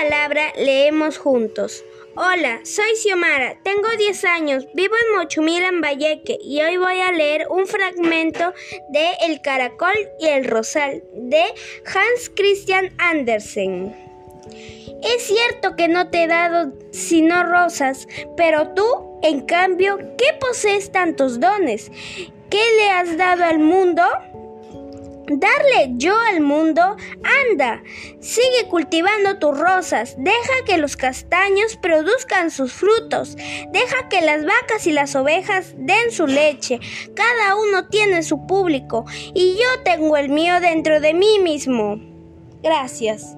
palabra leemos juntos. Hola, soy Xiomara, tengo 10 años, vivo en Mochumil, en Valleque, y hoy voy a leer un fragmento de El caracol y el rosal de Hans Christian Andersen. Es cierto que no te he dado sino rosas, pero tú, en cambio, ¿qué posees tantos dones? ¿Qué le has dado al mundo? Darle yo al mundo, anda, sigue cultivando tus rosas, deja que los castaños produzcan sus frutos, deja que las vacas y las ovejas den su leche, cada uno tiene su público y yo tengo el mío dentro de mí mismo. Gracias.